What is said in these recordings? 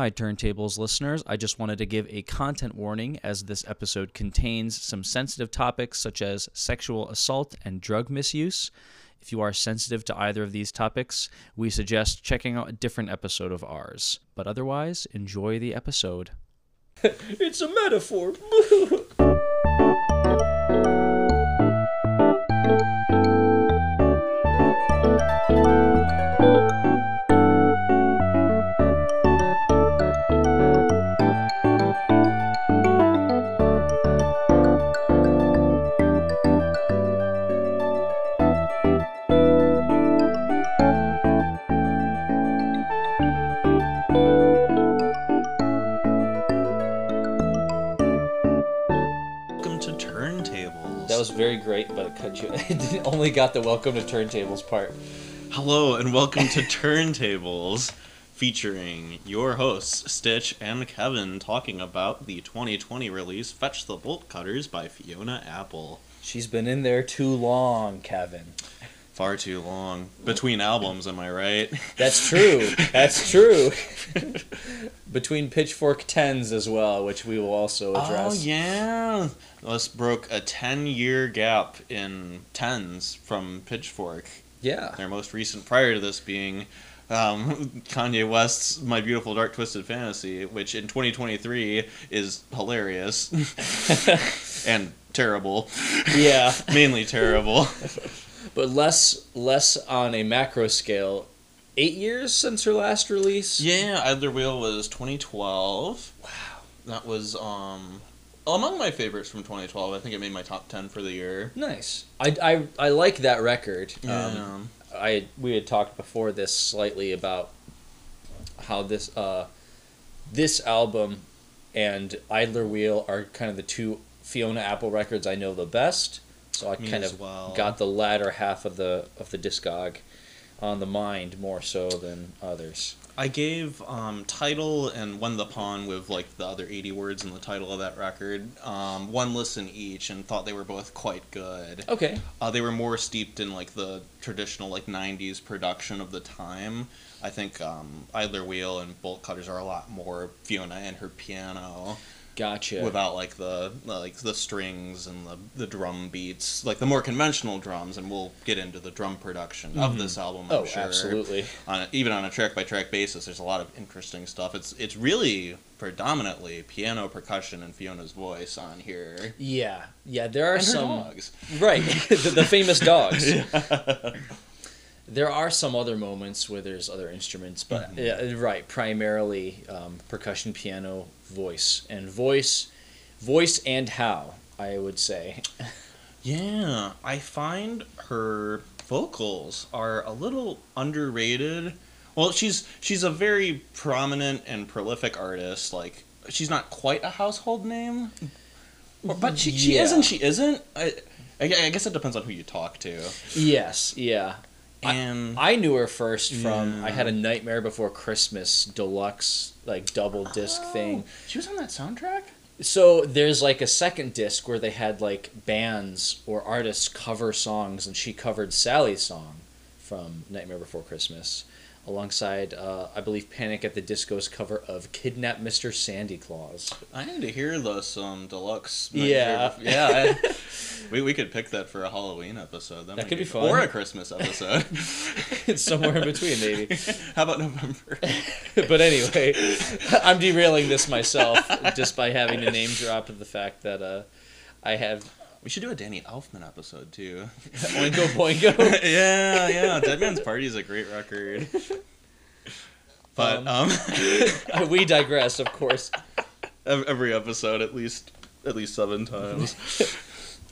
Hi, Turntables listeners. I just wanted to give a content warning as this episode contains some sensitive topics such as sexual assault and drug misuse. If you are sensitive to either of these topics, we suggest checking out a different episode of ours. But otherwise, enjoy the episode. It's a metaphor. Only got the welcome to turntables part. Hello and welcome to Turntables, featuring your hosts Stitch and Kevin talking about the 2020 release "Fetch the Bolt Cutters" by Fiona Apple. She's been in there too long, Kevin. Far too long between albums, am I right? That's true. That's true. Between Pitchfork tens as well, which we will also address. Oh address. yeah, this broke a 10-year gap in tens from Pitchfork. yeah. Their most recent, prior to this, being um, Kanye West's "My Beautiful Dark Twisted Fantasy," which in 2023 is hilarious and terrible, Yeah. mainly terrible. But less less on a macro scale. Eight years since her last release. yeah, Idler Wheel was 2012. Wow, that was um among my favorites from 2012. I think it made my top 10 for the year. Nice. I, I, I like that record. Yeah. Um, I we had talked before this slightly about how this uh this album and Idler Wheel are kind of the two Fiona Apple records I know the best. So I Me kind of well. got the latter half of the of the discog on the mind more so than others. I gave um, title and When the Pawn with like the other 80 words in the title of that record um, one listen each and thought they were both quite good. Okay. Uh, they were more steeped in like the traditional like '90s production of the time. I think um, Idler Wheel and Bolt Cutters are a lot more Fiona and her piano Gotcha. without like the like the strings and the the drum beats, like the more conventional drums. And we'll get into the drum production of this mm-hmm. album. I'm oh, sure. absolutely. On a, even on a track by track basis, there's a lot of interesting stuff. It's it's really predominantly piano, percussion, and Fiona's voice on here. Yeah. Yeah, there are And some dogs. Right. the, the famous dogs. There are some other moments where there's other instruments, but Mm-hmm. yeah, right, primarily um, percussion, piano, voice, and voice, voice and how I would say. Yeah, I find her vocals are a little underrated. Well, she's she's a very prominent and prolific artist. Like she's not quite a household name, but she, she is and she isn't. I, I guess it depends on who you talk to. Yes, yeah. I- And I knew her first from Yeah. I had a Nightmare Before Christmas deluxe like double disc oh, thing. Oh, she was on that soundtrack. So there's like a second disc where they had like bands or artists cover songs, and she covered Sally's song from Nightmare Before Christmas, alongside uh, I believe Panic at the Disco's cover of "Kidnap Mr. Sandy Claus." I need to hear this um deluxe. Yeah. yeah. I, we we could pick that for a Halloween episode. That, might could be fun. fun. or a Christmas episode. it's somewhere in between, maybe. How about November? but anyway, I'm derailing this myself just by having to name drop of the fact that uh, I have We should do a Danny Elfman episode too. Oingo Boingo. yeah, yeah. Dead Man's Party is a great record. But um, we digress, of course. every episode at least at least seven times.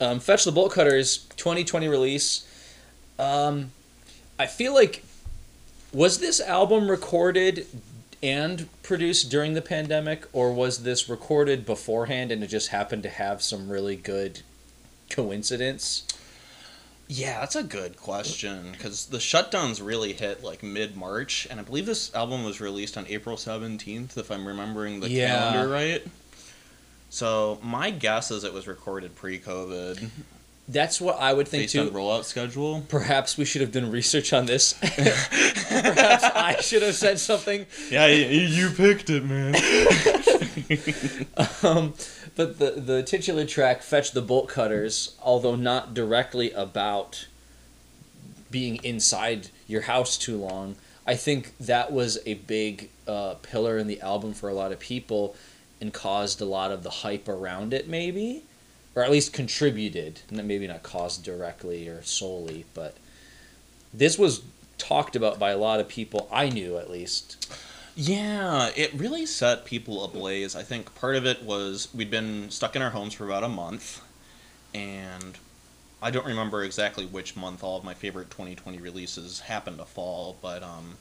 Um, Fetch the Bolt Cutters 2020 release. Um, I feel like was this album recorded and produced during the pandemic, or was this recorded beforehand and it just happened to have some really good coincidence? Yeah, that's a good question because the shutdowns really hit like mid March, and I believe this album was released on April seventeenth, if I'm remembering the Yeah. calendar right. So my guess is it was recorded pre-COVID. That's what I would think based too. rollout schedule. Perhaps we should have done research on this. Perhaps I should have said something. Yeah, you, you picked it, man. Um, but the the titular track "Fetch the Bolt Cutters," although not directly about being inside your house too long, I think that was a big uh, pillar in the album for a lot of people, and caused a lot of the hype around it. Maybe, or at least contributed. Maybe not caused directly or solely, but this was talked about by a lot of people I knew at least. Yeah, it really set people ablaze. I think part of it was we'd been stuck in our homes for about a month, and I don't remember exactly which month all of my favorite 2020 releases happened to fall, but um,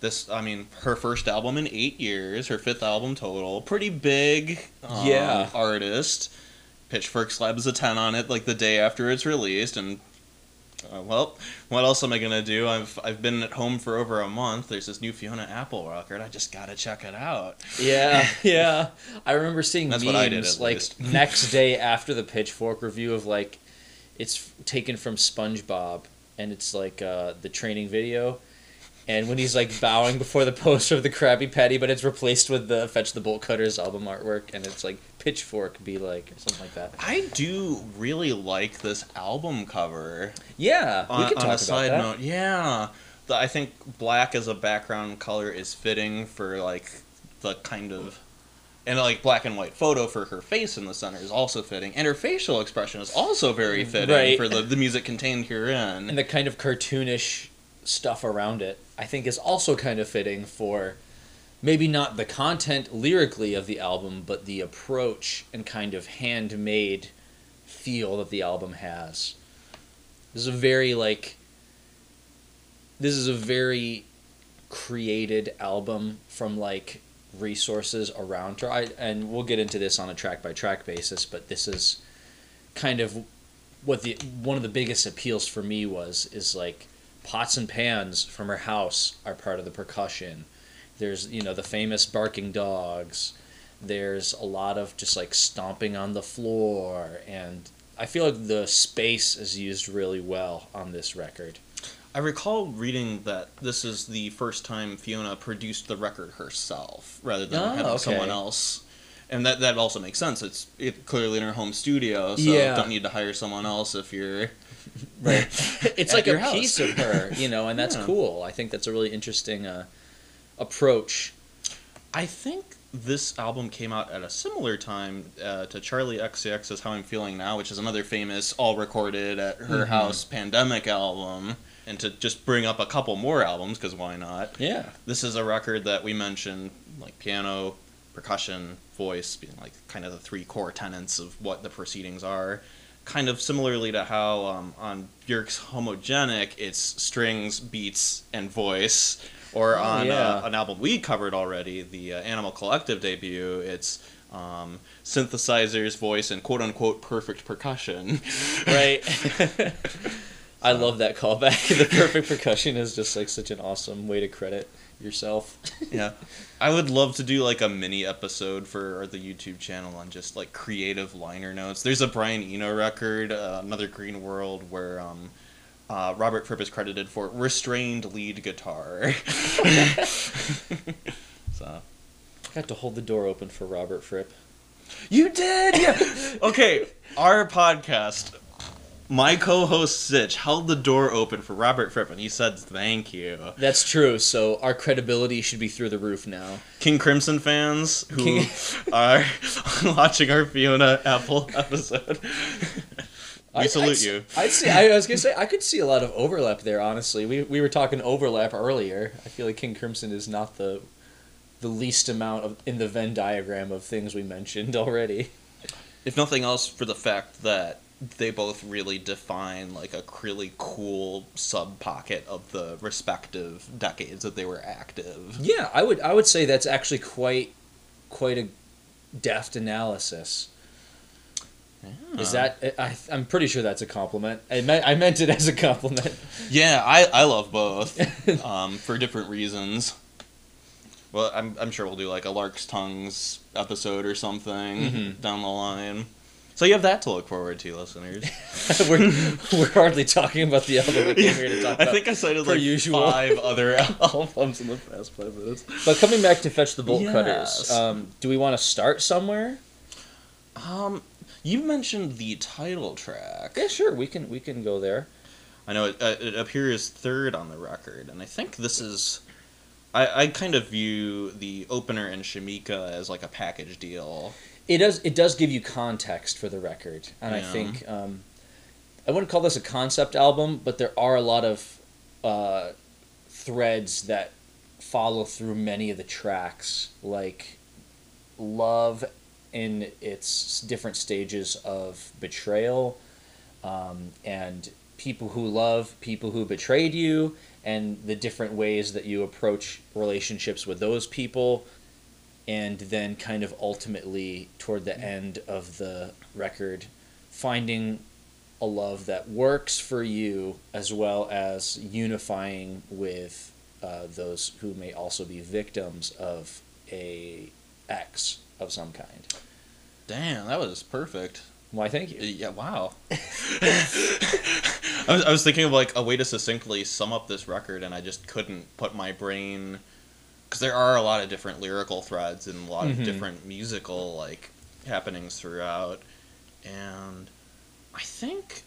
this, I mean, her first album in eight years, her fifth album total, pretty big. Um, Yeah. Artist. Pitchfork slabs a 10 on it like the day after it's released, and uh, well, what else am I gonna do? I've I've been at home for over a month. There's this new Fiona Apple record. I just gotta check it out. Yeah, yeah. I remember seeing That's memes what I did, like next day after the Pitchfork review of like it's taken from SpongeBob and it's like uh, the training video. And when he's like bowing before the poster of the Krabby Patty, but it's replaced with the Fetch the Bolt Cutters album artwork, and it's like Pitchfork be like or something like that. I do really like this album cover. Yeah, On, we can on talk a about side that. note, yeah, the, I think black as a background color is fitting for like the kind of. And like black and white photo for her face in the center is also fitting, and her facial expression is also very mm, fitting Right. for the, the music contained herein. and the kind of cartoonish stuff around it i think is also kind of fitting for maybe not the content lyrically of the album but the approach and kind of handmade feel that the album has this is a very like this is a very created album from like resources around her I, and we'll get into this on a track by track basis but this is kind of what the one of the biggest appeals for me was is like pots and pans from her house are part of the percussion. There's you know the famous barking dogs. There's a lot of just like stomping on the floor and I feel like the space is used really well on this record. I recall reading that this is the first time Fiona produced the record herself rather than Oh, having okay. someone else. And that, that also makes sense. It's it clearly in her home studio, so Yeah. don't need to hire someone else if you're Right. it's like a house. piece of her, you know, and that's Yeah. cool. I think that's a really interesting uh, approach. I think this album came out at a similar time uh, to Charli XCX's How I'm Feeling Now, which is another famous all recorded at her Mhm. house pandemic album. And to just bring up a couple more albums, because why not? Yeah. This is a record that we mentioned, like piano, percussion, voice, being like kind of the three core tenets of what the proceedings are. Kind of similarly to how um, on Björk's Homogenic, it's strings, beats, and voice. Or Oh, on yeah. uh, an album we covered already, the uh, Animal Collective debut, it's um, synthesizers, voice, and quote unquote perfect percussion. Right. I love that callback. the perfect percussion is just like such an awesome way to credit yourself. yeah i would love to do like a mini episode for the youtube channel on just like creative liner notes there's a brian eno record uh, another green world where um uh, robert fripp is credited for restrained lead guitar so I got to hold the door open for Robert Fripp. you did yeah okay our podcast my co-host Sitch held the door open for Robert Fripp, and he said thank you. That's true. So our credibility should be through the roof now. King Crimson fans who King- are watching our Fiona Apple episode. we I- salute I'd, you. I'd see. I was gonna say I could see a lot of overlap there. Honestly, we we were talking overlap earlier. I feel like King Crimson is not the the least amount of in the Venn diagram of things we mentioned already. If nothing else, for the fact that they both really define like a really cool sub pocket of the respective decades that they were active. Yeah, I would I would say that's actually quite quite a deft analysis. Is that I, I'm pretty sure that's a compliment. I meant I meant it as a compliment. Yeah, I, I love both um, for different reasons. Well, I'm, I'm sure we'll do like a Lark's Tongues episode or something Mhm. down the line. So you have that to look forward to, listeners. we're, we're hardly talking about the album we came here to talk I think I cited like usual. five other albums in the past five minutes. But coming back to fetch the bolt cutters, um, do we want to start somewhere? Um, you mentioned the title track. Yeah, sure. We can we can go there. I know it, uh, it appears third on the record, and I think this is. I, I kind of view the opener and Shameika as like a package deal. It does it does give you context for the record, and I think um, I wouldn't call this a concept album, but there are a lot of uh, threads that follow through many of the tracks, like love in its different stages of betrayal, um, and people who love people who betrayed you, and the different ways that you approach relationships with those people and then kind of ultimately toward the end of the record finding a love that works for you as well as unifying with uh, those who may also be victims of a ex of some kind Damn, that was perfect. why thank you Yeah, wow. I was, I was thinking of like a way to succinctly sum up this record, and I just couldn't put my brain because there are a lot of different lyrical threads and a lot Mhm. of different musical like happenings throughout, and I think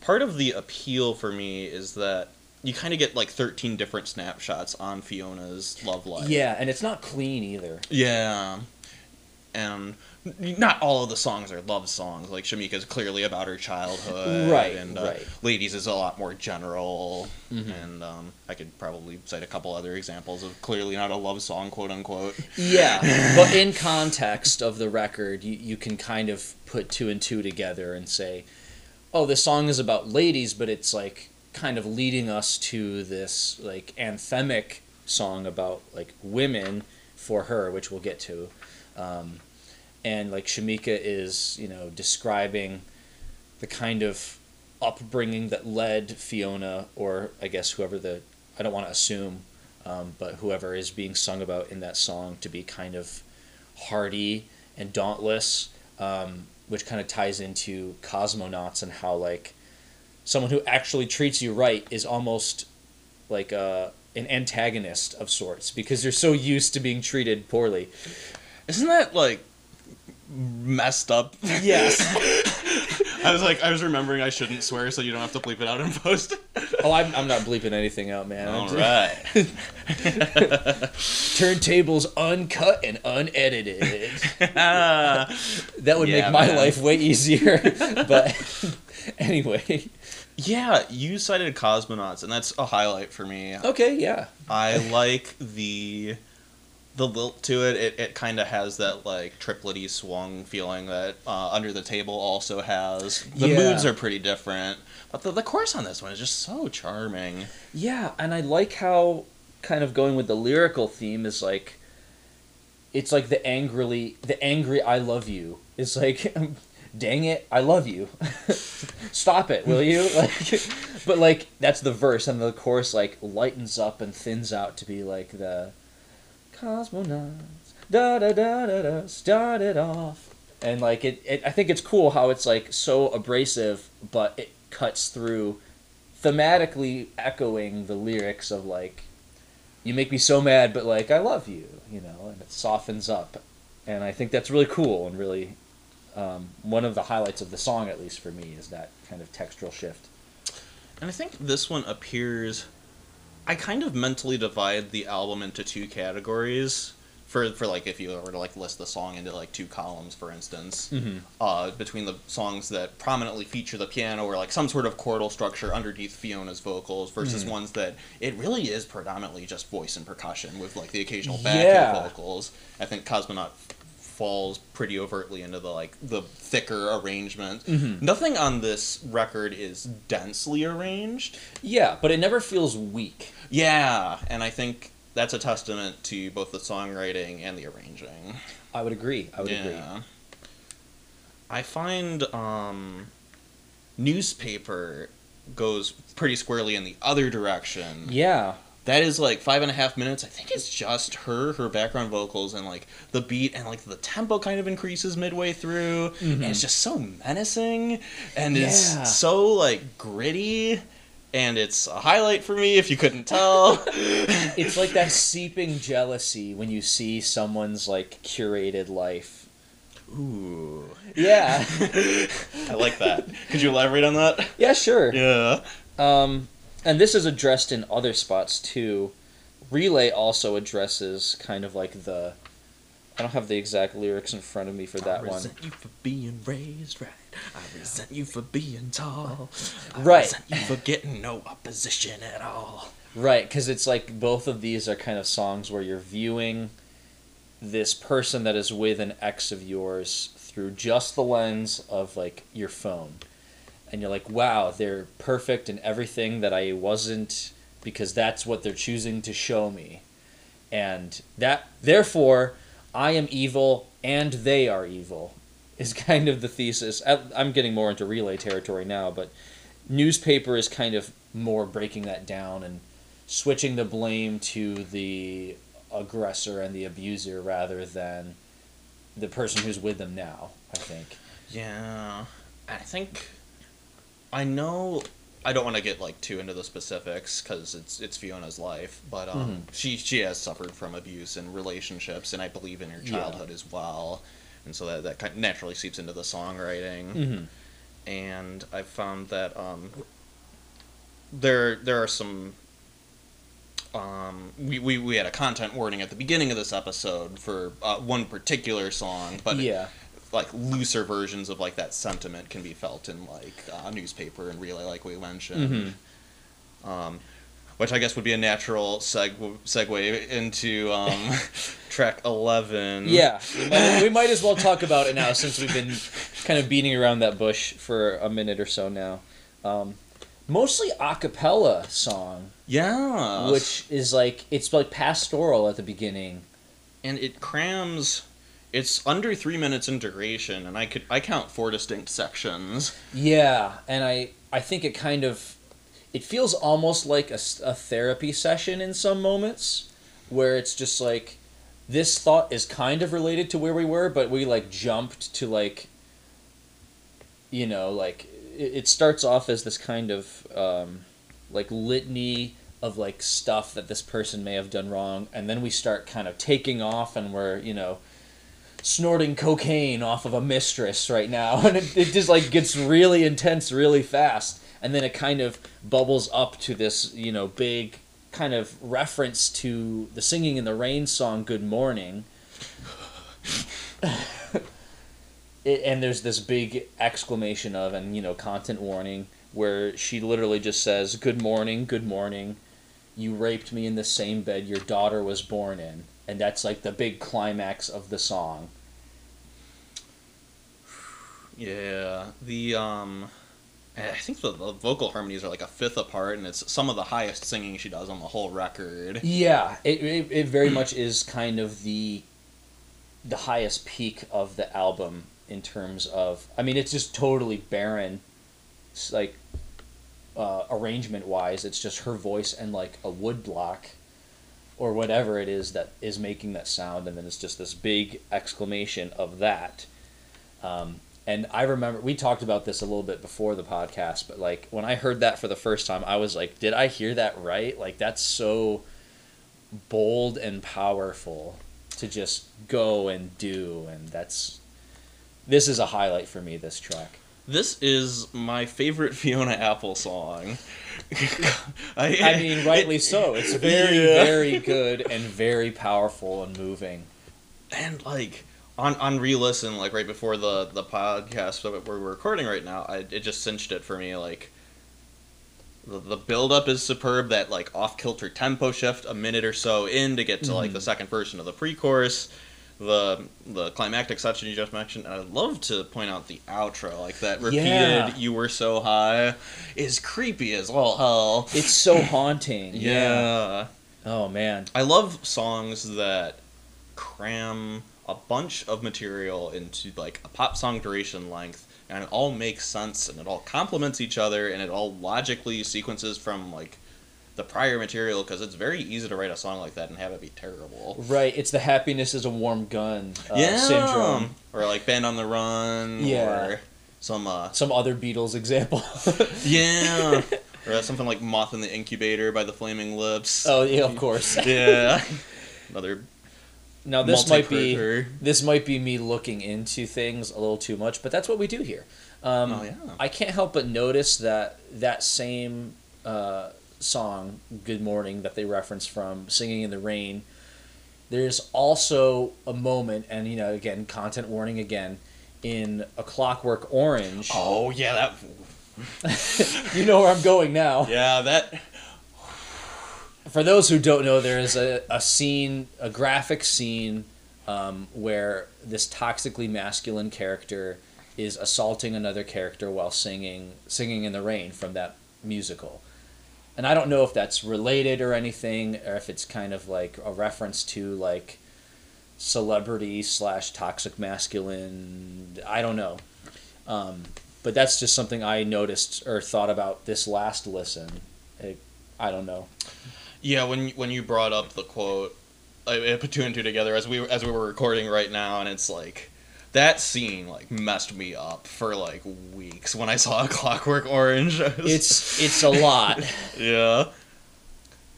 part of the appeal for me is that you kind of get like 13 different snapshots on Fiona's love life. yeah and it's not clean either Yeah. And not all of the songs are love songs. Like Shameika's clearly about her childhood, Right, And uh, right. Ladies is a lot more general. Mhm. And um, I could probably cite a couple other examples of clearly not a love song, quote unquote. Yeah, but in context of the record, you, you can kind of put two and two together and say, oh, this song is about ladies, but it's like kind of leading us to this like anthemic song about like women for her, which we'll get to. Um, and like Shameika is, you know, describing the kind of upbringing that led Fiona, or I guess whoever the, I don't want to assume, um, but whoever is being sung about in that song to be kind of hardy and dauntless, um, which kind of ties into cosmonauts and how like someone who actually treats you right is almost like a, an antagonist of sorts because you're so used to being treated poorly. Isn't that like messed up? Yes. I was like, I was remembering I shouldn't swear so you don't have to bleep it out in post. oh, I'm, I'm not bleeping anything out, man. All right. Turntables uncut and unedited. That would Yeah, make my man. life way easier. but anyway, yeah, you cited cosmonauts, and that's a highlight for me. okay, yeah. I like the the lilt to it. It, it kind of has that like triplety swung feeling that uh, Under the Table also has. The Yeah. moods are pretty different, but the the chorus on this one is just so charming. Yeah, and I like how kind of going with the lyrical theme is like it's like the angrily the angry I love you is like dang it, I love you. Stop it, will you? Like but like that's the verse and the chorus like lightens up and thins out to be like the cosmonauts. Da da da da da started off. And like it, it I think it's cool how it's like so abrasive but it cuts through thematically echoing the lyrics of like you make me so mad but like I love you you know and it softens up. And I think that's really cool and really um, one of the highlights of the song at least for me is that kind of textural shift. And I think this one appears. I kind of mentally divide the album into two categories. For, for like if you were to like list the song into like two columns for instance Mhm. uh, between the songs that prominently feature the piano or like some sort of chordal structure underneath Fiona's vocals versus Mhm. ones that it really is predominantly just voice and percussion with like the occasional backing Yeah. vocals. I think Cosmonaut falls pretty overtly into the like the thicker arrangement. Mhm. Nothing on this record is densely arranged. yeah but it never feels weak Yeah, and I think that's a testament to both the songwriting and the arranging. I would agree I would agree I find um, newspaper goes pretty squarely in the other direction. yeah that is like five and a half minutes. I think it's just her, her background vocals, and like the beat and like the tempo kind of increases midway through. And it's just so menacing and Yeah. it's so like gritty. And it's a highlight for me if you couldn't tell. It's like that seeping jealousy when you see someone's like curated life. Ooh. Yeah. I like that. Could you elaborate on that? yeah, sure. Yeah. Um, and this is addressed in other spots too. Relay also addresses kind of like the. I don't have the exact lyrics in front of me for that one. I one. resent you for being raised right. I resent you for being tall. I Right. resent you for getting no opposition at all. Right, because it's like both of these are kind of songs where you're viewing this person that is with an ex of yours through just the lens of like your phone. And you're like, wow, they're perfect in everything that I wasn't because that's what they're choosing to show me. And that, therefore, I am evil and they are evil is kind of the thesis. I- I'm getting more into relay territory now, but newspaper is kind of more breaking that down and switching the blame to the aggressor and the abuser rather than the person who's with them now, I think. Yeah. I think I know I don't want to get like too into the specifics cuz it's it's Fiona's life, but um Mhm. she she has suffered from abuse in relationships and I believe in her Yeah. childhood as well. And so that that kind naturally seeps into the songwriting. Mm-hmm. and I found that um, there there are some. Um, we, we, we had a content warning at the beginning of this episode for uh, one particular song, but yeah. Like looser versions of like that sentiment can be felt in like uh, newspaper and relay, like we mentioned. Mhm. Um, which I guess would be a natural seg- segue into um, track eleven. Yeah. We might, we might as well talk about it now since we've been kind of beating around that bush for a minute or so now. Um, mostly a cappella song, yeah, which is like, it's like pastoral at the beginning. and it crams it's under three minutes in duration and i could i count four distinct sections. Yeah, and I I think it kind of it feels almost like a therapy session in some moments where it's just like this thought is kind of related to where we were, but we like jumped to like you know like it starts off as this kind of um, like litany of like stuff that this person may have done wrong, and then we start kind of taking off, and we're you know snorting cocaine off of a mistress right now. And it, it just like gets really intense really fast. And then it kind of bubbles up to this you know big kind of reference to the singing in the rain song good morning. It, and there's this big exclamation of and you know content warning where she literally just says good morning good morning. You raped me in the same bed your daughter was born in and that's like the big climax of the song. Yeah the um i think the, the vocal harmonies are like a fifth apart and it's some of the highest singing she does on the whole record. Yeah, it, it, it very much is kind of the the highest peak of the album in terms of I mean it's just totally barren it's like uh, arrangement wise it's just her voice and like a wood block or whatever it is that is making that sound and then it's just this big exclamation of that um, and I remember we talked about this a little bit before the podcast, but like when I heard that for the first time, I was like, did I hear that right? Like that's so bold and powerful to just go and do and that's this is a highlight for me this track. This is my favorite fiona apple song I, I mean, rightly so. It's very Yeah. very good and very powerful and moving. and like on on re-listen like right before the the podcast that we're recording right now I, it just cinched it for me like the, the build up is superb that like off kilter tempo shift a minute or so in to get to like the mm-hmm. second version of the pre-chorus the the climactic section you just mentioned and i'd love to point out the outro like that repeated Yeah. you were so high is creepy as all hell It's so haunting. yeah Oh man. I love songs that cram a bunch of material into like a pop song duration length and it all makes sense and it all complements each other and it all logically sequences from like the prior material because it's very easy to write a song like that and have it be terrible. Right, it's the happiness is a warm gun uh, syndrome. or like Band on the Run, Yeah. or some uh, Some other Beatles example. yeah, or something like Moth in the Incubator by the Flaming Lips. oh yeah, of course. yeah, another Now this might be this might be me looking into things a little too much, but that's what we do here. Um, Oh, yeah. I can't help but notice that that same uh, song, "Good Morning," that they reference from "Singing in the Rain." There's also a moment, and you know, again, content warning again, in "A Clockwork Orange." Oh yeah, that You know where I'm going now. yeah that For those who don't know, there is a, a scene, a graphic scene, um, where this toxically masculine character is assaulting another character while singing "Singing in the Rain" from that musical. And I don't know if that's related or anything, or if it's kind of like a reference to like celebrity slash toxic masculine. I don't know. Um, but that's just something I noticed or thought about this last listen. It, I don't know. Yeah, when when you brought up the quote, I, I put two and two together as we as we were recording right now, and it's like that scene like messed me up for like weeks when I saw a Clockwork Orange. It's it's a lot. yeah,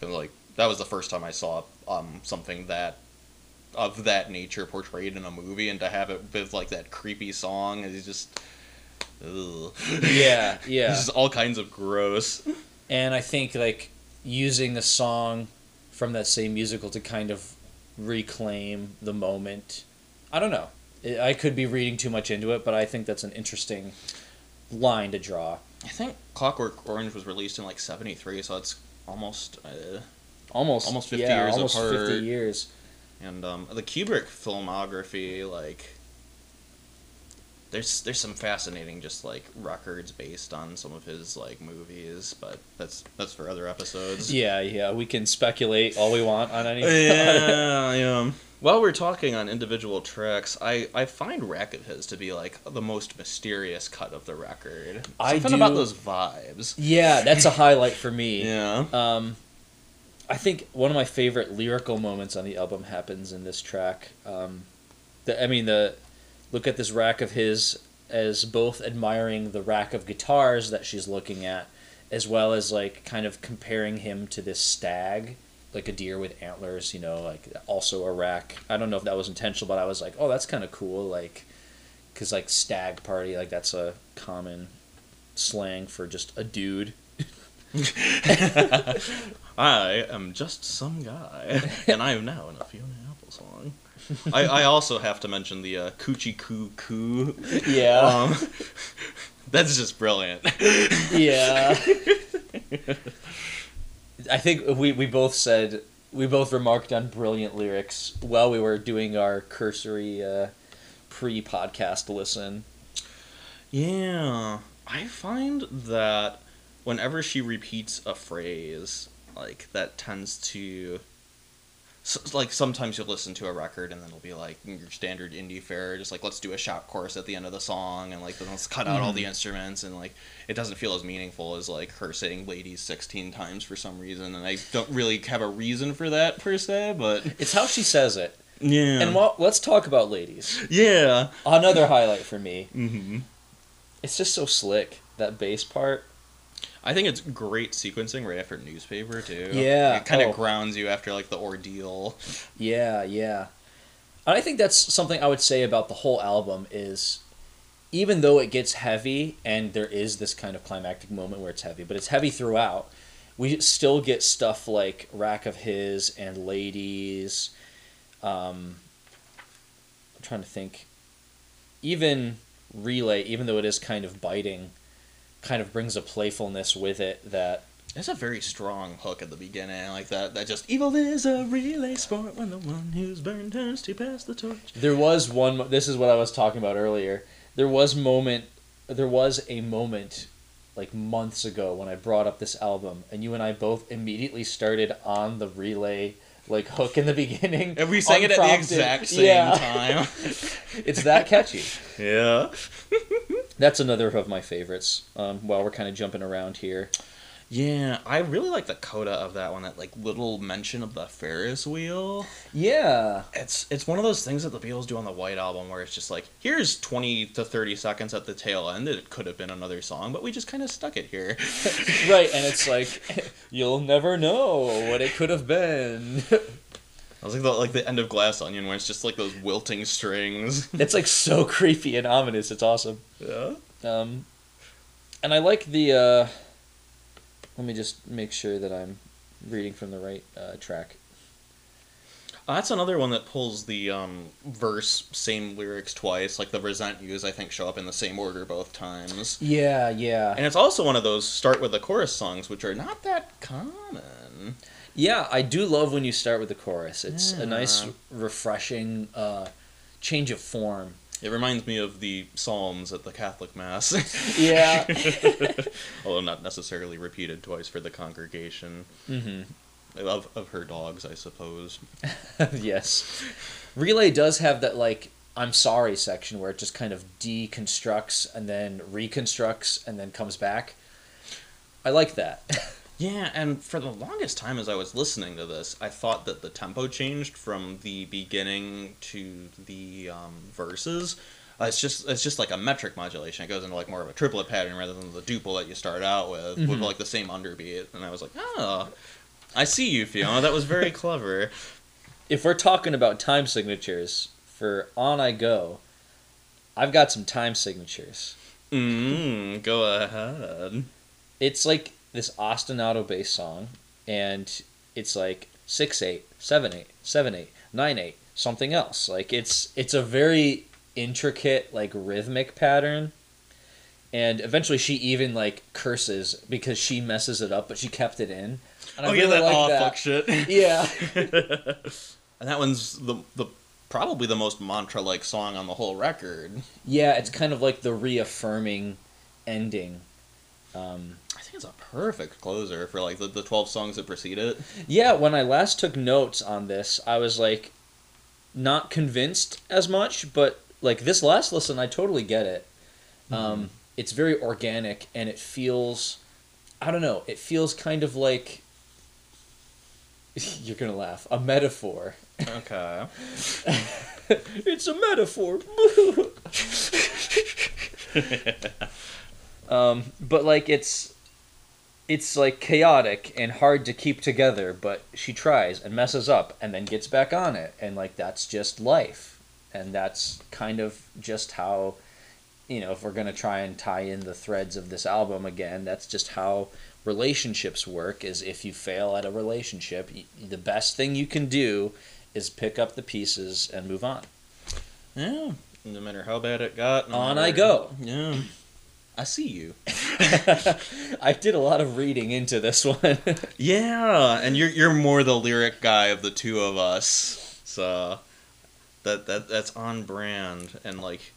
and like that was the first time I saw um something that of that nature portrayed in a movie, and to have it with like that creepy song is just. Ugh. Yeah, yeah. It's just all kinds of gross. And I think like using the song from that same musical to kind of reclaim the moment. I don't know. I could be reading too much into it, but I think that's an interesting line to draw. I think Clockwork Orange was released in like '73, so it's almost. Uh, Almost Almost 50 yeah, years almost apart. 50 years. and um, the Kubrick filmography, like, there's there's some fascinating just like records based on some of his like movies, but that's that's for other episodes. Yeah, yeah, we can speculate all we want on any yeah, yeah. While we're talking on individual tracks, I, I find Rack of His to be like the most mysterious cut of the record. I Something do- about those vibes. Yeah, that's a highlight for me. Yeah. Um, I think one of my favorite lyrical moments on the album happens in this track. Um, the, I mean, the look at this rack of his as both admiring the rack of guitars that she's looking at, as well as like kind of comparing him to this stag, like a deer with antlers. You know, like also a rack. I don't know if that was intentional, but I was like, oh, that's kind of cool. Like, because like stag party, like that's a common slang for just a dude. I am just some guy, and I am now in a Apple song. I, I also have to mention the uh, Coochie Coo Coo. Yeah. Um, that's just brilliant. Yeah. I think we, we both said we both remarked on brilliant lyrics while we were doing our cursory uh, pre-podcast listen. Yeah, I find that whenever she repeats a phrase, like that tends to. S like sometimes you'll listen to a record and then it'll be like your standard indie fare, just like let's do a shot chorus at the end of the song and like then let's cut out all the instruments and like it doesn't feel as meaningful as like her saying "ladies" sixteen times for some reason and I don't really have a reason for that per se, but It's how she says it. yeah, And well, let's talk about ladies. yeah, Another highlight for me. hmm It's just so slick that bass part. I think it's great sequencing right after newspaper too. Yeah, it kind of oh. grounds you after like the ordeal. Yeah, yeah. And I think that's something I would say about the whole album is even though it gets heavy and there is this kind of climactic moment where it's heavy, but it's heavy throughout, we still get stuff like Rack of His and Ladies. Um, I'm trying to think. Even Relay, even though it is kind of biting, kind of brings a playfulness with it that There's a very strong hook at the beginning, like that. That just evil is a relay sport when the one who's burned turns to pass the torch. There was one. This is what I was talking about earlier. There was moment. There was a moment, like months ago, when I brought up this album, and you and I both immediately started on the relay, like hook in the beginning. And we sang it at the exact same Yeah. time. it's that catchy. yeah. That's another of my favorites. Um, while we're kind of jumping around here. Yeah, I really like the coda of that one. That like little mention of the Ferris wheel. Yeah. It's it's one of those things that the Beatles do on the White Album where it's just like here's twenty to thirty seconds at the tail end. It could have been another song, but we just kind of stuck it here. right, and it's like you'll never know what it could have been. I was like the like the end of Glass Onion where it's just like those wilting strings. it's like so creepy and ominous. It's awesome. Yeah. Um, and I like the. Uh, let me just make sure that I'm reading from the right uh, track. Uh, that's another one that pulls the um, verse same lyrics twice. Like the resent yous, I think, show up in the same order both times. Yeah, yeah, And it's also one of those start with the chorus songs, which are not that common. Yeah. I do love when you start with the chorus. It's a nice, refreshing uh, change of form. It reminds me of the Psalms at the Catholic Mass. Yeah. Although not necessarily repeated twice for the congregation. hmm Of, of her dogs, I suppose. yes. Relay does have that like I'm sorry section where it just kind of deconstructs and then reconstructs and then comes back. I like that. Yeah, and for the longest time as I was listening to this, I thought that the tempo changed from the beginning to the um, verses. Uh, it's just it's just like a metric modulation. It goes into like more of a triplet pattern rather than the duple that you start out with, with Mhm. like the same underbeat. And I was like, oh, I see you, Fiona. That was very clever. if we're talking about time signatures for On I Go, I've got some time signatures. Mm, go ahead. It's like this ostinato bass song, and it's like six eight, seven eight, seven eight, nine eight, something else. Like it's it's a very intricate like rhythmic pattern. And eventually, she even like curses because she messes it up, but she kept it in. And I oh yeah, really that like that. fuck shit. Yeah. and that one's the the probably the most mantra like song on the whole record. Yeah, it's kind of like the reaffirming ending. Um, I think it's a perfect closer for like the, the twelve songs that precede it. yeah, when I last took notes on this, I was like not convinced as much, but like this last listen, I totally get it. Um, it's very organic and it feels, I don't know, it feels kind of like. You're gonna laugh. A metaphor. Okay. it's a metaphor. um, but like it's it's like chaotic and hard to keep together, but she tries and messes up and then gets back on it and like that's just life. And that's kind of just how you know, if we're going to try and tie in the threads of this album again, that's just how relationships work is if you fail at a relationship, the best thing you can do is pick up the pieces and move on. Yeah. No matter how bad it got. no On matter- I go. Yeah. I see you. I did a lot of reading into this one. Yeah, and you're you're more the lyric guy of the two of us. So that that that's on brand and like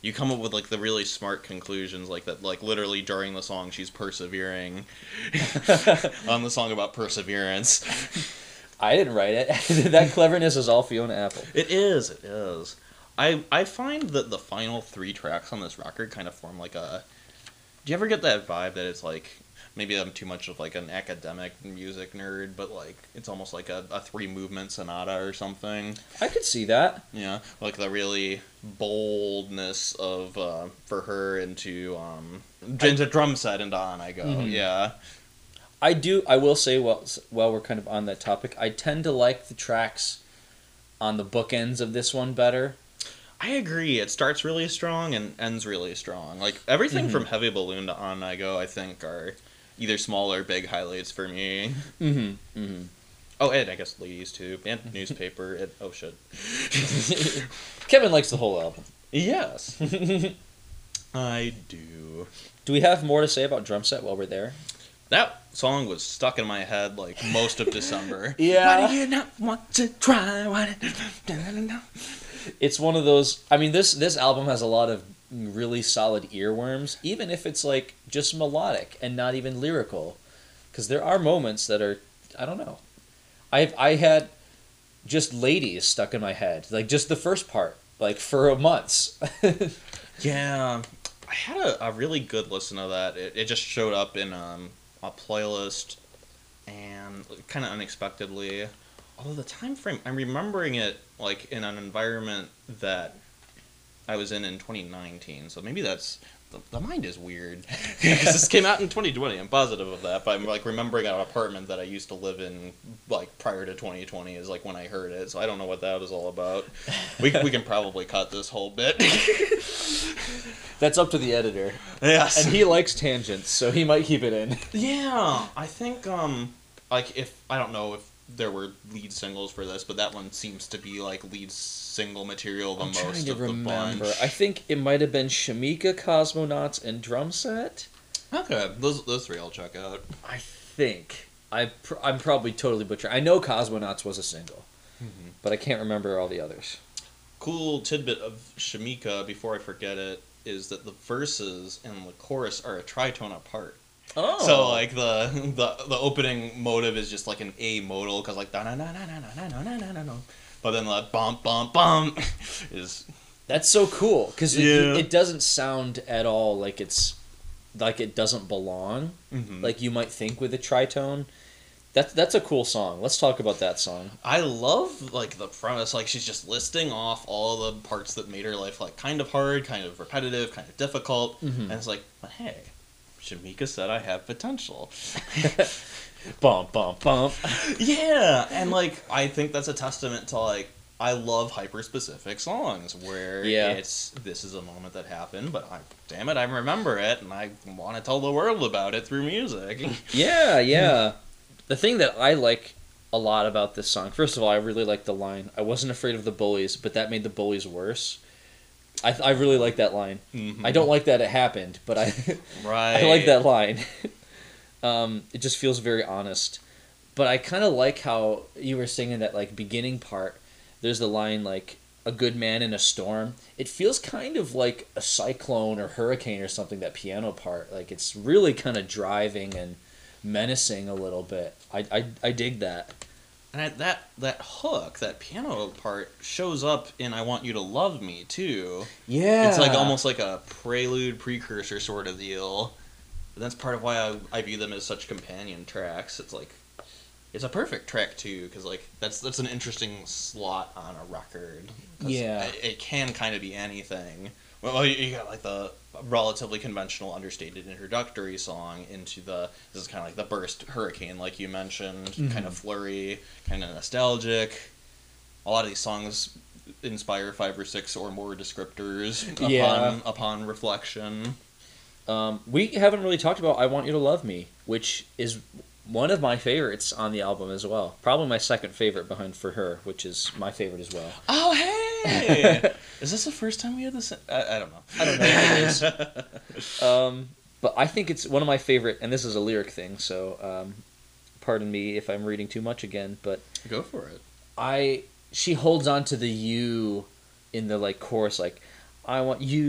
you come up with like the really smart conclusions like that like literally during the song she's persevering on the song about perseverance. I didn't write it. that cleverness is all Fiona Apple. It is, it is. I I find that the final three tracks on this record kind of form like a. Do you ever get that vibe that it's like maybe I'm too much of like an academic music nerd, but like it's almost like a, a three movement sonata or something. I could see that. Yeah, like the really boldness of uh, for her into um into drum set and on I go. Mhm. Yeah. I do. I will say, while while we're kind of on that topic, I tend to like the tracks on the bookends of this one better. I agree. It starts really strong and ends really strong. Like everything Mhm. from Heavy Balloon to On I Go, I think are either small or big highlights for me. Mm-hmm. Mm-hmm. Oh, and I guess Ladies too, and Newspaper. It, oh shit. Kevin likes the whole album. Yes, I do. Do we have more to say about drum set while we're there? That song was stuck in my head like most of December. Yeah. Why do you not want to try? Why do- It's one of those. I mean, this this album has a lot of really solid earworms, even if it's like just melodic and not even lyrical, because there are moments that are I don't know. I've I had just ladies stuck in my head, like just the first part, like for months. Yeah, I had a, a really good listen to that. It, it just showed up in um, a playlist, and kind of unexpectedly, although the time frame I'm remembering it like in an environment that I was in in 2019. So maybe that's the, the mind is weird because this came out in 2020. I'm positive of that, but I'm like remembering an apartment that I used to live in like prior to 2020 is like when I heard it. So I don't know what that was all about. We we can probably cut this whole bit. That's up to the editor, yes. and he likes tangents, so he might keep it in. Yeah, I think um like if I don't know if there were lead singles for this, but that one seems to be like lead single material the I'm most trying to of the remember. I think it might have been Shameika, Cosmonauts, and Drum Set. Okay, those those three I'll check out. I think. I pr- I'm probably totally butchering. I know Cosmonauts was a single, mm-hmm. but I can't remember all the others. Cool tidbit of Shameika before I forget it is that the verses and the chorus are a tritone apart. Oh, So like the the the opening motive is just like an A modal because like da na na na na na na na na na na, but then the bump bump bump is that's so cool because it, Yeah. it doesn't sound at all like it's like it doesn't belong. Mhm. Like you might think with a tritone. That's that's a cool song. Let's talk about that song. I love like the premise. Like she's just listing off all the parts that made her life like kind of hard, kind of repetitive, kind of difficult, Mhm. and it's like, but hey, Shameika said I have potential. Bump bump bump. yeah, and like I think that's a testament to like I love hyper specific songs where Yeah. it's this is a moment that happened, but I damn it, I remember it and I want to tell the world about it through music. Yeah, yeah. The thing that I like a lot about this song, first of all, I really like the line. I wasn't afraid of the bullies, but that made the bullies worse. I, I really like that line. Mhm. I don't like that it happened, but I right. I like that line. um, it just feels very honest. But I kind of like how you were singing that like beginning part. There's the line like a good man in a storm. It feels kind of like a cyclone or hurricane or something. That piano part, like it's really kind of driving and menacing a little bit. I I, I dig that. And I- that that hook, that piano part shows up in "I Want You to Love Me" too. Yeah, It's like almost like a prelude, precursor sort of deal. But that's part of why I, I view them as such companion tracks. It's like it's a perfect track too, because like that's that's an interesting slot on a record. Yeah. it, it can kind of be anything. Well, you, you got like the relatively conventional, understated introductory song into the this is kind of like the burst hurricane, like you mentioned, kind of flurry, kind of nostalgic. A lot of these songs inspire five or six or more descriptors upon Yeah. upon reflection. Um, we haven't really talked about "I Want You to Love Me," which is one of my favorites on the album as well. Probably my second favorite behind "For Her," which is my favorite as well. Oh hey! Is this the first time we had this? I, I don't know. I don't know. Um, but I think it's one of my favorite, and this is a lyric thing, so um, pardon me if I'm reading too much again. But Go for it. I she holds on to the "you" in the like chorus, like "I want you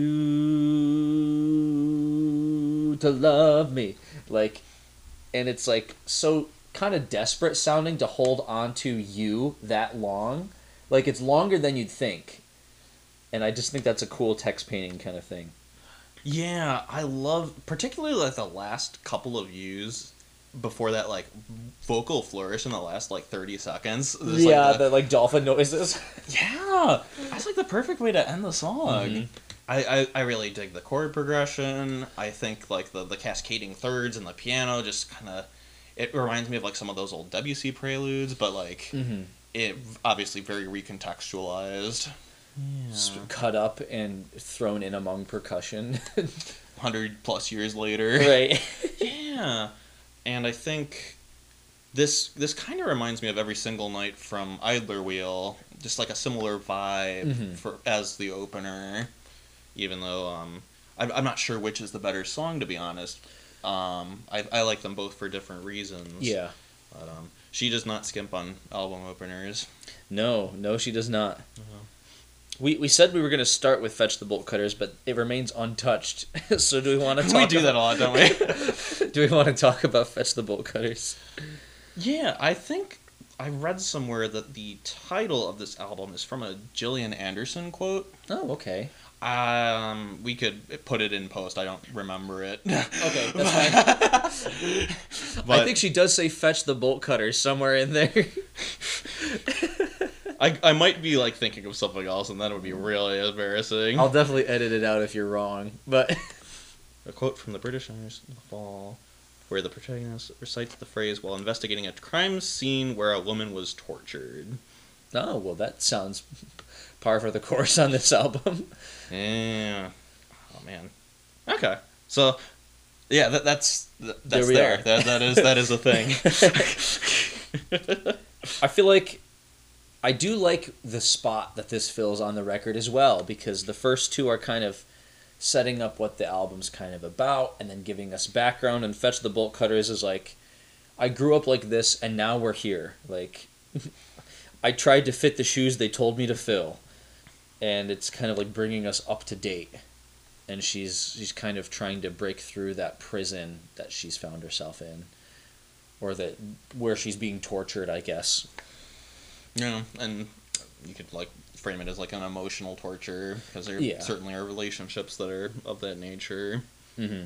to love me," like, and it's like so kind of desperate sounding to hold on to you that long, like it's longer than you'd think, and I just think that's a cool text painting kind of thing. Yeah, I love particularly like the last couple of views before that like vocal flourish in the last like 30 seconds. There's, like, yeah, the- like dolphin noises. yeah, that's like the perfect way to end the song. Mhm. I, I, I really dig the chord progression. I think like the, the cascading thirds and the piano just kind of it reminds me of like some of those old Debussy preludes, but like mm-hmm. It obviously very recontextualized. S- cut up and thrown in among percussion. Hundred plus years later, right. Yeah, and I think this this kind of reminds me of every single night from Idler Wheel, just like a similar vibe Mhm. for as the opener. Even though um, I'm, I'm not sure which is the better song to be honest. Um, I, I like them both for different reasons. Yeah. but um, she does not skimp on album openers. No, no, she does not. Uh-huh. We, we said we were going to start with Fetch the Bolt Cutters, but it remains untouched. so do we want to talk we do that a about, lot, don't we? do we want to talk about Fetch the Bolt Cutters? Yeah, I think I read somewhere that the title of this album is from a Gillian Anderson quote. Oh, okay. Um, we could put it in post. I don't remember it. Okay, that's fine. But I think she does say fetch the bolt cutter somewhere in there. I, I might be like thinking of something else, and that would be really embarrassing. I'll definitely edit it out if you're wrong. But A quote from the British in the fall, where the protagonist recites the phrase while investigating a crime scene where a woman was tortured. oh well, that sounds par for the course on this album. Yeah. Oh man. Okay. So, yeah, that, that's that, that's we there. That that is that is a thing. I feel like I do like the spot that this fills on the record as well because the first two are kind of setting up what the album's kind of about and then giving us background and fetch the bolt cutters is like I grew up like this and now we're here like I tried to fit the shoes they told me to fill and it's kind of like bringing us up to date and she's she's kind of trying to break through that prison that she's found herself in or that where she's being tortured I guess yeah, and you could like frame it as like an emotional torture because there Yeah. certainly are relationships that are of that nature. mm-hmm.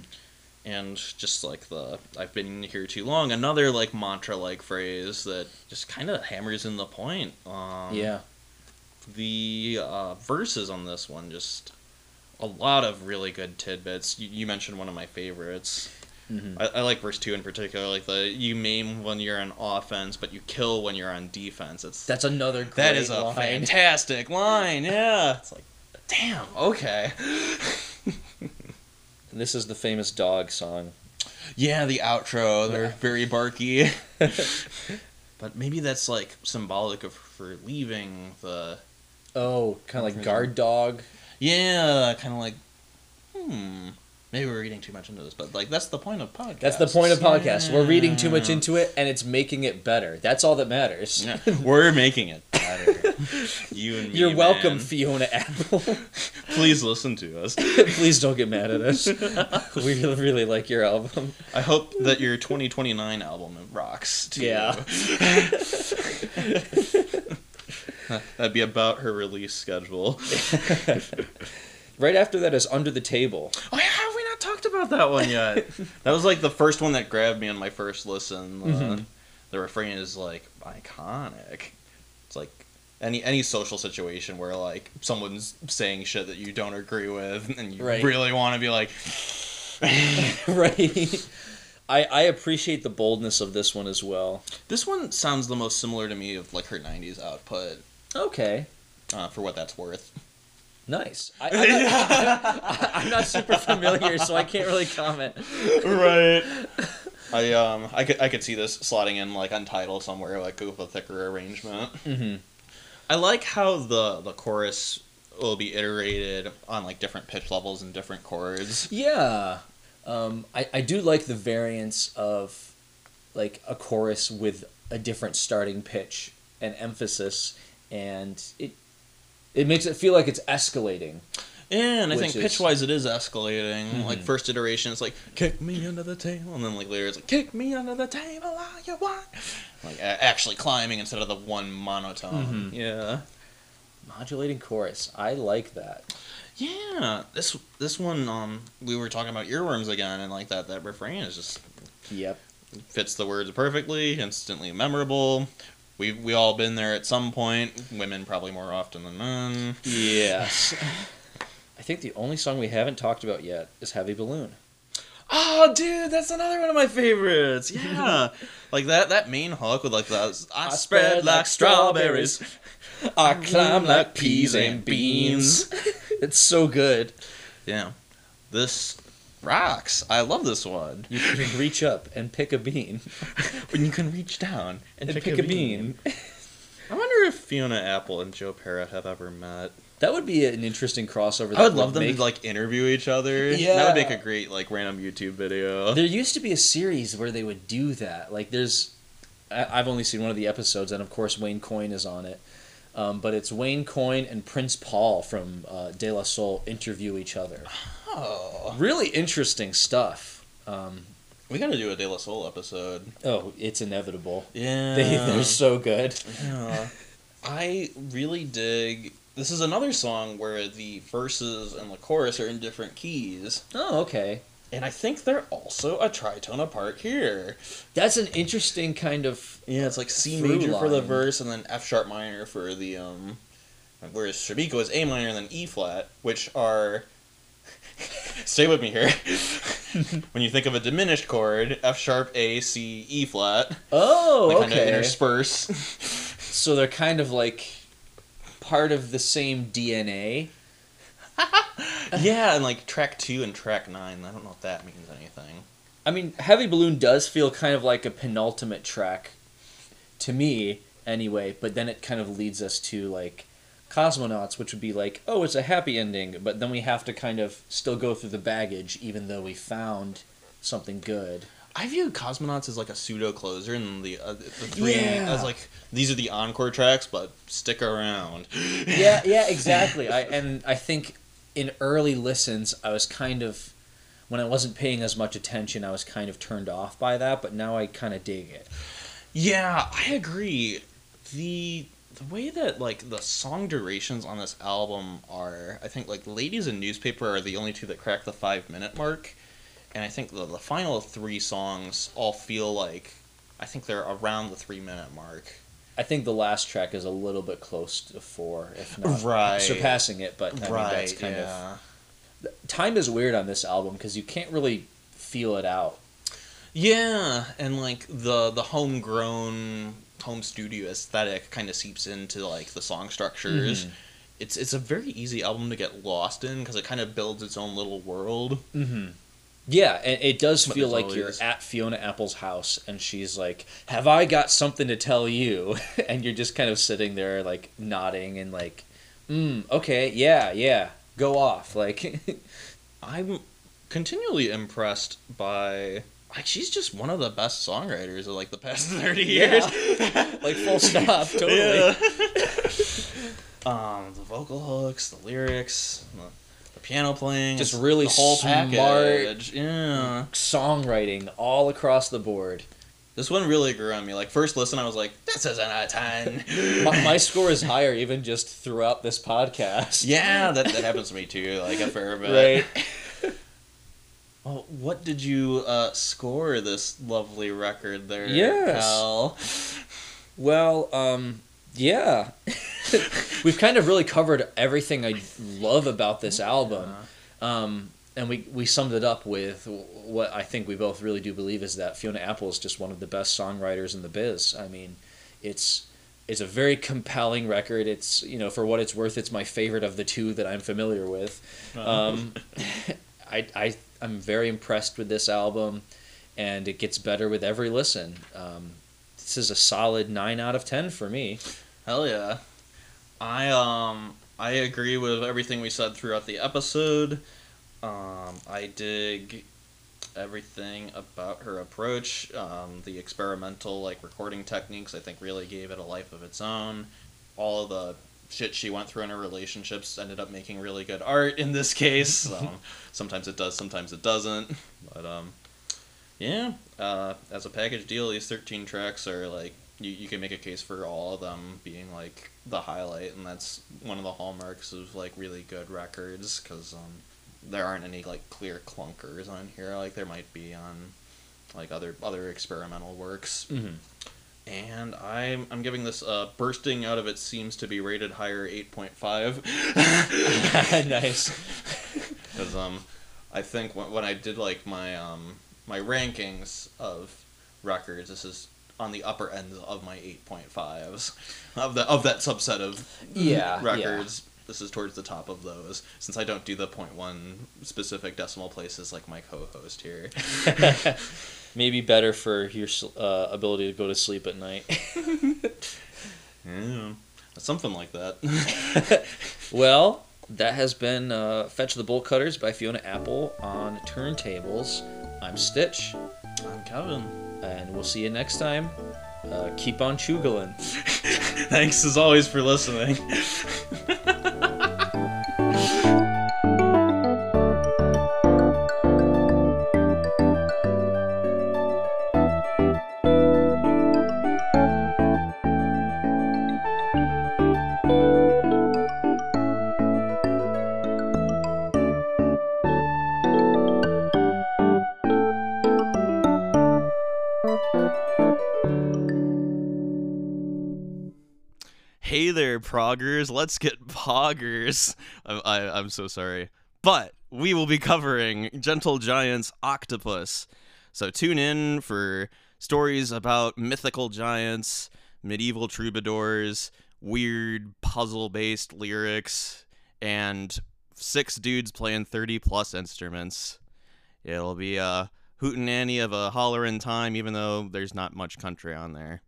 and just like the I've been here too long, another like mantra like phrase that just kind of hammers in the point. Um, yeah the uh, verses on this one just a lot of really good tidbits. You, you mentioned one of my favorites. Mhm. I, I like verse two in particular, like the you maim when you're on offense, but you kill when you're on defense. It's That's another great that is a line. fantastic line. Yeah, it's like, damn, okay. This is the famous dog song. Yeah, the outro, they're Yeah. very barky. but maybe that's like symbolic of her leaving the. Oh, kind of like guard dog. Yeah, kind of like, hmm. Maybe we're reading too much into this, but like that's the point of podcast. That's the point of podcasts. We're reading too much into it, and it's making it better. That's all that matters. Yeah, we're making it better. you and me. You're welcome, man. Fiona Apple. Please listen to us. Please don't get mad at us. we really, really like your album. I hope that your 2029 album rocks. Too. Yeah. That'd be about her release schedule. Right after that is Under the Table. Oh yeah, have we not talked about that one yet? that was like the first one that grabbed me on my first listen. Uh, Mhm. The refrain is like iconic. It's like any any social situation where like someone's saying shit that you don't agree with, and you Right. really want to be like, right. I, I appreciate the boldness of this one as well. this one sounds the most similar to me of like her '90s output. Okay. Uh, for what that's worth. Nice. I, I'm, not, not super familiar, so I can't really comment. right. I um I could I could see this slotting in like Untitled somewhere like with a thicker arrangement. Mm-hmm. I like how the the chorus will be iterated on like different pitch levels and different chords. Yeah. Um, I, I do like the variance of like a chorus with a different starting pitch and emphasis and it it makes it feel like it's escalating. Yeah, and I think is- pitch wise it is escalating. Like Mhm. first iteration it's like kick me under the table and then like later it's like kick me under the table all you want. Like actually climbing instead of the one monotone. Mhm. Yeah. Modulating chorus. I like that. Yeah. This this one um we were talking about earworms again and like that that refrain is just Yep. fits the words perfectly, instantly memorable. We we all been there at some point. Women probably more often than men. Yes. I think the only song we haven't talked about yet is Heavy Balloon. Oh, dude, that's another one of my favorites. Yeah, like that that main hook with like the I, spread like strawberries. I climb like peas and beans. it's so good. Yeah, this rocks. I love this one. You can reach up and pick a bean. When you can reach down and, And pick a bean. I wonder if Fiona Apple and Joe Pera have ever met. That would be an interesting crossover. That I would love them make- to like interview each other. Yeah, that would make a great like random YouTube video. There used to be a series where they would do that. Like, there's, I- I've only seen one of the episodes, and of course Wayne Coyne is on it. Um, but it's Wayne Coyne and Prince Paul from uh, De La Soul interview each other. Oh, Really interesting stuff. Um, We gotta do a De La Soul episode. Oh, it's inevitable. Yeah. They, they're so good. Yeah. I really dig. This is another song where the verses and the chorus are in different keys. Oh, okay. And I think they're also a tritone apart here. That's an interesting kind of. Yeah, it's like C major for the verse and then F sharp minor for the um whereas Shameika is A minor and then E flat, which are stay with me here. when you think of a diminished chord, F sharp, A, C, E flat, Oh, they kind of okay. intersperse. So they're kind of like part of the same DNA. yeah, and like track two and track nine. I don't know if that means anything. I mean, Heavy Balloon does feel kind of like a penultimate track to me, anyway, but then it kind of leads us to like Cosmonauts, which would be like, oh, it's a happy ending, but then we have to kind of still go through the baggage, even though we found something good. I view Cosmonauts as like a pseudo closer, and the uh, the three Yeah. as like these are the encore tracks, but stick around. yeah, yeah, exactly. I and I think in early listens, I was kind of when I wasn't paying as much attention, I was kind of turned off by that. But now I kind of dig it. Yeah, I agree. The the way that like the song durations on this album are, I think like Ladies and Newspaper are the only two that crack the five minute mark, and I think the the final three songs all feel like I think they're around the three minute mark. I think the last track is a little bit close to four, if not Right. surpassing it. But I mean, that's kind yeah. of time is weird on this album because you can't really feel it out. Yeah, and like the the homegrown home studio aesthetic kind of seeps into like the song structures. Mhm. It's it's a very easy album to get lost in because it kind of builds its own little world. Mm-hmm. Yeah, and it does feel like you're at Fiona Apple's house, and she's like, "Have I got something to tell you?" and you're just kind of sitting there, like nodding and like, "Mm, okay, yeah, yeah, go off." Like, I'm continually impressed by like she's just one of the best songwriters of like the past thirty years. like full stop, totally. Yeah. um, the vocal hooks, the lyrics, piano playing, Just really whole smart- package. Yeah. Songwriting all across the board. This one really grew on me. Like first listen, I was like, "This isn't a ten. My, my score is higher even just throughout this podcast. yeah, that, that happens to me too. Like a fair bit. Right. Well, what did you uh, score this lovely record there, Yes. Well, um, yeah. We've kind of really covered everything I love about this album. Um, and we, we summed it up with what I think we both really do believe is that Fiona Apple is just one of the best songwriters in the biz. I mean, it's it's a very compelling record. It's you know for what it's worth, it's my favorite of the two that I'm familiar with. Um, I, I I'm very impressed with this album, and it gets better with every listen. Um, this is a solid nine out of ten for me. Hell yeah. I um I agree with everything we said throughout the episode. Um, I dig everything about her approach. Um, the experimental like recording techniques I think really gave it a life of its own. All of the shit she went through in her relationships ended up making really good art in this case. um, sometimes it does, sometimes it doesn't. But um, yeah, uh, as a package deal, these 13 tracks are like you, you can make a case for all of them being like the highlight, and that's one of the hallmarks of like really good records because um, there aren't any like clear clunkers on here like there might be on like other other experimental works. Mm-hmm. And I'm I'm giving this uh, bursting out of it seems to be rated higher 8.5. nice. Because um, I think when, when I did like my um my rankings of records, this is on the upper end of my eight point fives of that of that subset of Yeah, records. This is towards the top of those, since I don't do the point one specific decimal places like my co-host here. Maybe better for your uh, ability to go to sleep at night. yeah, something like that. well, that has been uh, Fetch the Bolt Cutters by Fiona Apple on turntables. I'm Stitch, I'm Kevin. And we'll see you next time. Uh, keep on chugling. Thanks as always for listening. proggers. Let's get poggers. I, I, I'm so sorry. But we will be covering Gentle Giant's Octopus. So tune in for stories about mythical giants, medieval troubadours, weird puzzle based lyrics, and six dudes playing 30 plus instruments. It'll be a hootenanny of a hollerin' time, even though there's not much country on there.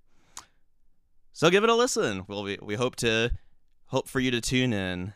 So give it a listen. We'll be, we hope to hope for you to tune in.